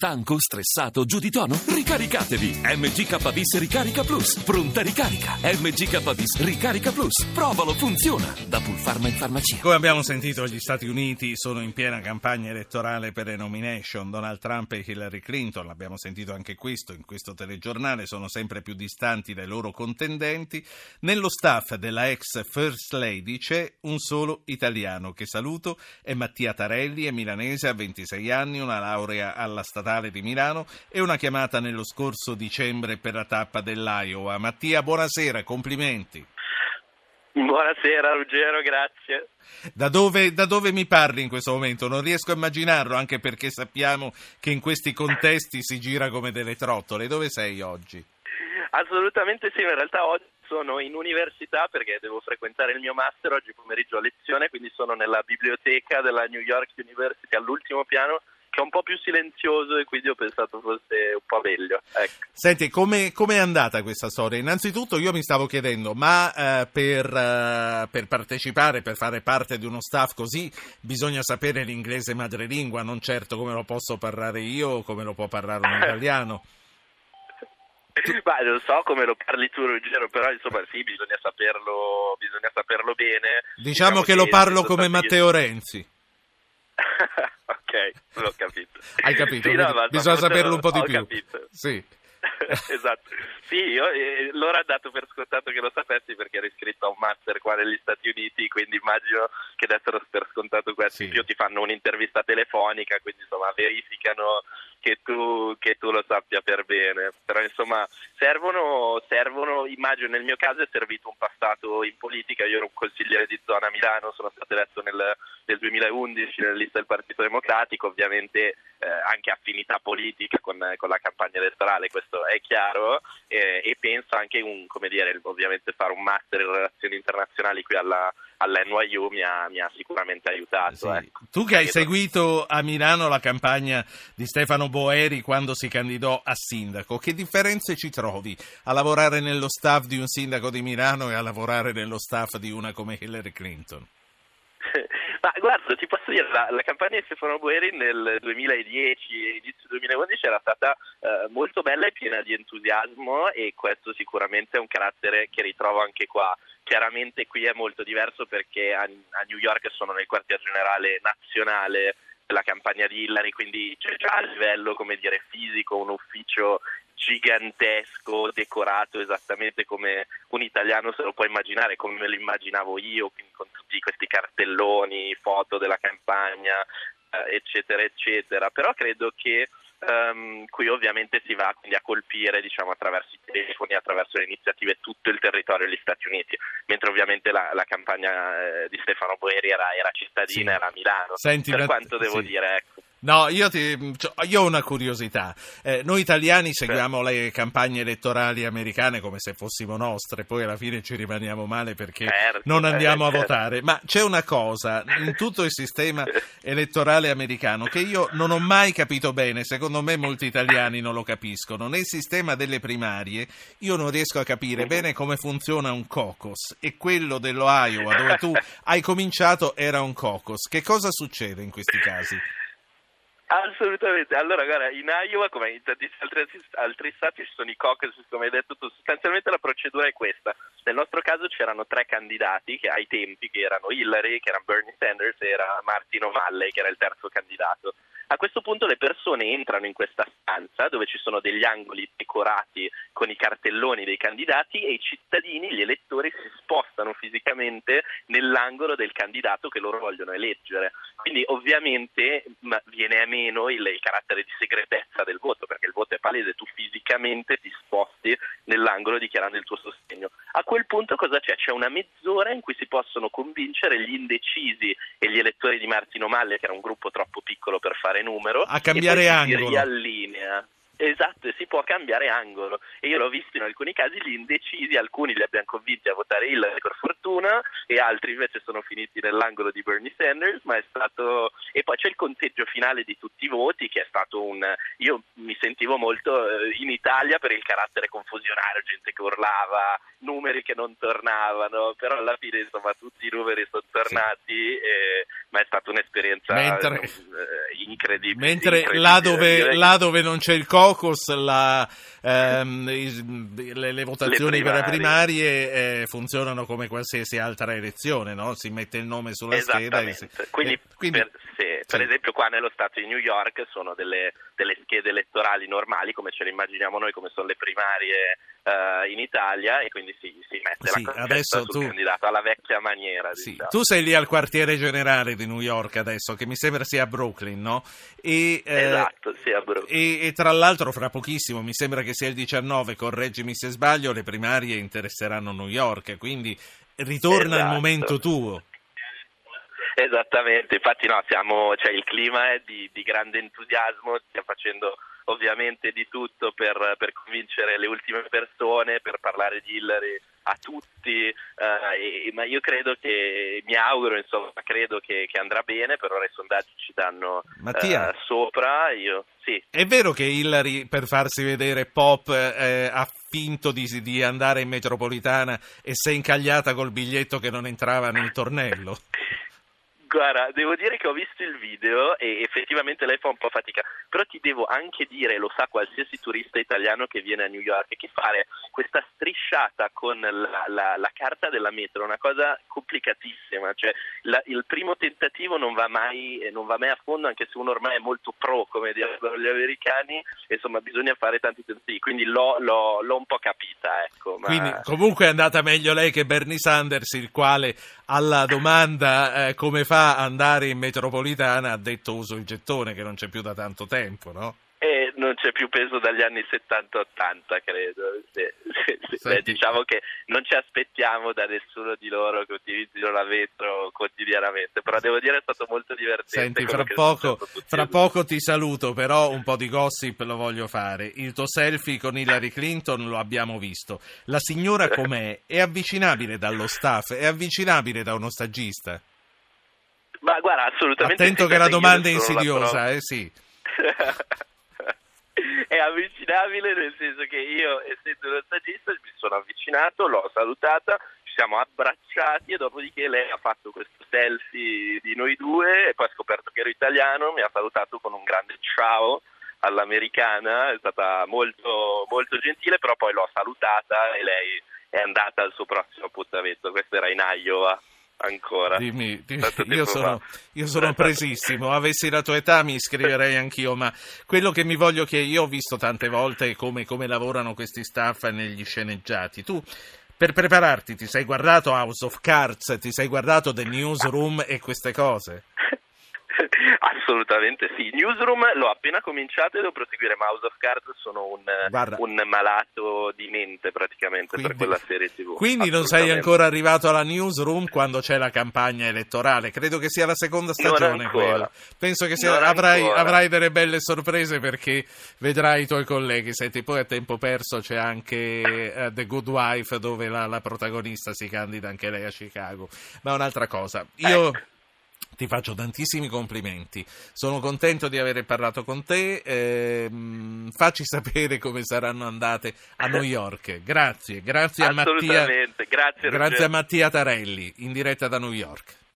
Stanco, stressato, giù di tono? Ricaricatevi! MGK Bis Ricarica Plus. Pronta ricarica. MGK Bis Ricarica Plus. Provalo, funziona. Da Pulpharma in farmacia. Come abbiamo sentito, gli Stati Uniti sono in piena campagna elettorale per le nomination. Donald Trump e Hillary Clinton, l'abbiamo sentito anche questo in questo telegiornale, sono sempre più distanti dai loro contendenti. Nello staff della ex First Lady c'è un solo italiano che saluto, è Mattia Tarelli, è milanese, ha 26 anni, una laurea alla statale di Milano e una chiamata nello scorso dicembre per la tappa dell'Iowa. Mattia, buonasera, complimenti. Buonasera Ruggero, grazie. Da dove, da dove, mi parli in questo momento? Non riesco a immaginarlo, anche perché sappiamo che in questi contesti si gira come delle trottole. Dove sei oggi? Assolutamente sì, in realtà oggi sono in università perché devo frequentare il mio master oggi pomeriggio a lezione, quindi sono nella biblioteca della New York University all'ultimo piano che è un po' più silenzioso e quindi ho pensato fosse un po' meglio. Ecco. Senti, come è andata questa storia? Innanzitutto io mi stavo chiedendo, ma eh, per, eh, per, partecipare, per fare parte di uno staff così, bisogna sapere l'inglese madrelingua, non certo come lo posso parlare io o come lo può parlare un italiano. Ma non so come lo parli tu Ruggero, però insomma sì, bisogna saperlo, bisogna saperlo bene. Diciamo, diciamo che, che, lo parlo come Matteo Renzi. L'ho capito. Hai capito? Sì, no, bisogna saperlo un po' di più. Capito. Sì. esatto. Sì, io eh, l'ora dato per scontato che lo sapessi perché ero iscritto a un master qua negli Stati Uniti, quindi immagino che dessero per scontato questo. Sì. Più ti fanno un'intervista telefonica, quindi insomma verificano che tu, che tu, lo sappia per bene. Però insomma servono, servono, immagino nel mio caso è servito un passato in politica, io ero un consigliere di zona a Milano, sono stato eletto nel, nel 2011 nella lista del Partito Democratico, ovviamente eh, anche affinità politica con, con, la campagna elettorale, questo è chiaro, eh, e penso anche un, come dire, ovviamente fare un master in relazioni internazionali qui alla all'NYU mi ha, mi ha sicuramente aiutato. Sì. Ecco. Tu che hai seguito a Milano la campagna di Stefano Boeri quando si candidò a sindaco, che differenze ci trovi a lavorare nello staff di un sindaco di Milano e a lavorare nello staff di una come Hillary Clinton? Ma guarda, ti posso dire, la, la campagna di Stefano Boeri nel 2010 e inizio 2011 era stata eh, molto bella e piena di entusiasmo e questo sicuramente è un carattere che ritrovo anche qua. Chiaramente qui è molto diverso perché a, a New York sono nel quartier generale nazionale della campagna di Hillary, quindi c'è già a livello dire, fisico un ufficio gigantesco, decorato esattamente come un italiano se lo può immaginare, come me lo immaginavo io, con tutti questi cartelloni, foto della campagna, eccetera, eccetera. Però credo che Um, qui ovviamente si va quindi a colpire diciamo, attraverso i telefoni, attraverso le iniziative tutto il territorio degli Stati Uniti, mentre ovviamente la, la campagna eh, di Stefano Boeri era, era cittadina, sì. era a Milano. Senti, per quanto devo sì. dire, ecco. No, io, ti, io, ho una curiosità. Eh, noi italiani seguiamo le campagne elettorali americane come se fossimo nostre, poi alla fine ci rimaniamo male perché certo, non andiamo a certo. votare. Ma c'è una cosa in tutto il sistema elettorale americano che io non ho mai capito bene, secondo me molti italiani non lo capiscono. Nel sistema delle primarie io non riesco a capire mhm. bene come funziona un caucus e quello dello Iowa dove tu hai cominciato era un caucus. Che cosa succede in questi casi? Assolutamente, allora guarda, in Iowa come in tantissimi altri, altri, stati ci sono i caucus, come hai detto tu, sostanzialmente la procedura è questa, nel nostro caso c'erano tre candidati che ai tempi, che erano Hillary, che era Bernie Sanders e era Martin O'Malley, che era il terzo candidato. A questo punto le persone entrano in questa stanza dove ci sono degli angoli decorati con i cartelloni dei candidati e i cittadini, gli elettori si spostano fisicamente nell'angolo del candidato che loro vogliono eleggere. Quindi ovviamente viene a meno il, il carattere di segretezza del voto perché il voto è palese, tu fisicamente ti sposti nell'angolo dichiarando il tuo sostegno. A quel punto cosa c'è? C'è una mezz'ora in cui si possono convincere gli indecisi e gli elettori di Martino Malle, che era un gruppo troppo piccolo per fare numero, a cambiare angolo. si riallinea. Esatto, si può cambiare angolo e io l'ho visto in alcuni casi lì indecisi, alcuni li abbiamo convinti a votare Hillary per fortuna e altri invece sono finiti nell'angolo di Bernie Sanders, ma è stato e poi c'è il conteggio finale di tutti i voti che è stato un io mi sentivo molto eh, in Italia per il carattere confusionario, gente che urlava, numeri che non tornavano, però alla fine insomma tutti i numeri sono tornati, sì. e, ma è stata un'esperienza mentre, incredibile. Mentre incredibile, là, dove, là dove non c'è il caucus, la, ehm, le, le, votazioni le per le primarie eh, funzionano come qualsiasi altra elezione, no? si mette il nome sulla scheda. E si, quindi, eh, quindi per, sì, per esempio qua nello Stato di New York sono delle, delle schede elettorali normali come ce le immaginiamo noi, come sono le primarie uh, in Italia e quindi si, si mette sì, la adesso sul tu... candidato alla vecchia maniera. Sì, diciamo. Tu sei lì al quartiere generale di New York adesso, che mi sembra sia a Brooklyn, no? E, eh, esatto, sì, a. E, e, tra l'altro fra pochissimo, mi sembra che sia il 19, correggimi se sbaglio, le primarie interesseranno New York, quindi ritorna esatto. il momento tuo. Esattamente, infatti no, siamo, cioè, il clima è di, di grande entusiasmo, stiamo facendo ovviamente di tutto per, per, convincere le ultime persone, per parlare di Hillary a tutti, eh, e, ma io credo che, mi auguro, insomma, credo che, che, andrà bene, per ora i sondaggi ci danno Mattia, eh, sopra. Io, sì. È vero che Hillary, per farsi vedere pop, eh, ha finto di, di andare in metropolitana e si è incagliata col biglietto che non entrava nel tornello? Guarda, devo dire che ho visto il video e effettivamente lei fa un po' fatica, però ti devo anche dire, lo sa qualsiasi turista italiano che viene a New York, che fare questa strisciata con la, la, la carta della metro è una cosa complicatissima, cioè la, il primo tentativo non va, mai, non va mai a fondo, anche se uno ormai è molto pro, come dicono gli americani, insomma bisogna fare tanti tentativi, quindi l'ho, l'ho, l'ho un po' capita. Ecco, ma... Quindi comunque è andata meglio lei che Bernie Sanders, il quale alla domanda eh, come fa andare in metropolitana ha detto uso il gettone che non c'è più da tanto tempo, no? E non c'è più peso dagli anni 70-80, credo. Sì, sì, sì. Beh, diciamo che non ci aspettiamo da nessuno di loro che utilizzino la metro quotidianamente, però devo dire è stato molto divertente. Senti, fra poco, fra poco, ti saluto, però un po' di gossip lo voglio fare. Il tuo selfie con Hillary Clinton lo abbiamo visto. La signora com'è? È avvicinabile dallo staff? È avvicinabile da uno stagista? Ma guarda, assolutamente. Attento che la domanda è insidiosa, eh sì. è avvicinabile nel senso che io, essendo uno stagista, mi sono avvicinato, l'ho salutata, ci siamo abbracciati e dopodiché lei ha fatto questo selfie di noi due e poi ha scoperto che ero italiano, mi ha salutato con un grande ciao all'americana, è stata molto, molto gentile, però poi l'ho salutata e lei è andata al suo prossimo appuntamento, questo era in Iowa ancora. Dimmi, dimmi io, sono, io, sono, presissimo, avessi la tua età mi iscriverei anch'io, ma quello che mi voglio chiedere, io ho visto tante volte come, come lavorano questi staff negli sceneggiati, tu per prepararti ti sei guardato House of Cards, ti sei guardato The Newsroom e queste cose? Assolutamente sì. Newsroom l'ho appena cominciato e devo proseguire. Mouse of Cards sono un, un malato di mente praticamente quindi, per quella serie TV. Quindi non sei ancora arrivato alla Newsroom quando c'è la campagna elettorale. Credo che sia la seconda stagione quella. Penso che sia, avrai, avrai, delle belle sorprese perché vedrai i tuoi colleghi. Senti, poi a tempo perso c'è anche uh, The Good Wife dove la, la, protagonista si candida anche lei a Chicago. Ma un'altra cosa. Io. Ecco ti faccio tantissimi complimenti. Sono contento di aver parlato con te. Eh, facci sapere come saranno andate a New York. Grazie, grazie a Mattia. Grazie, grazie a Mattia Tarelli, in diretta da New York.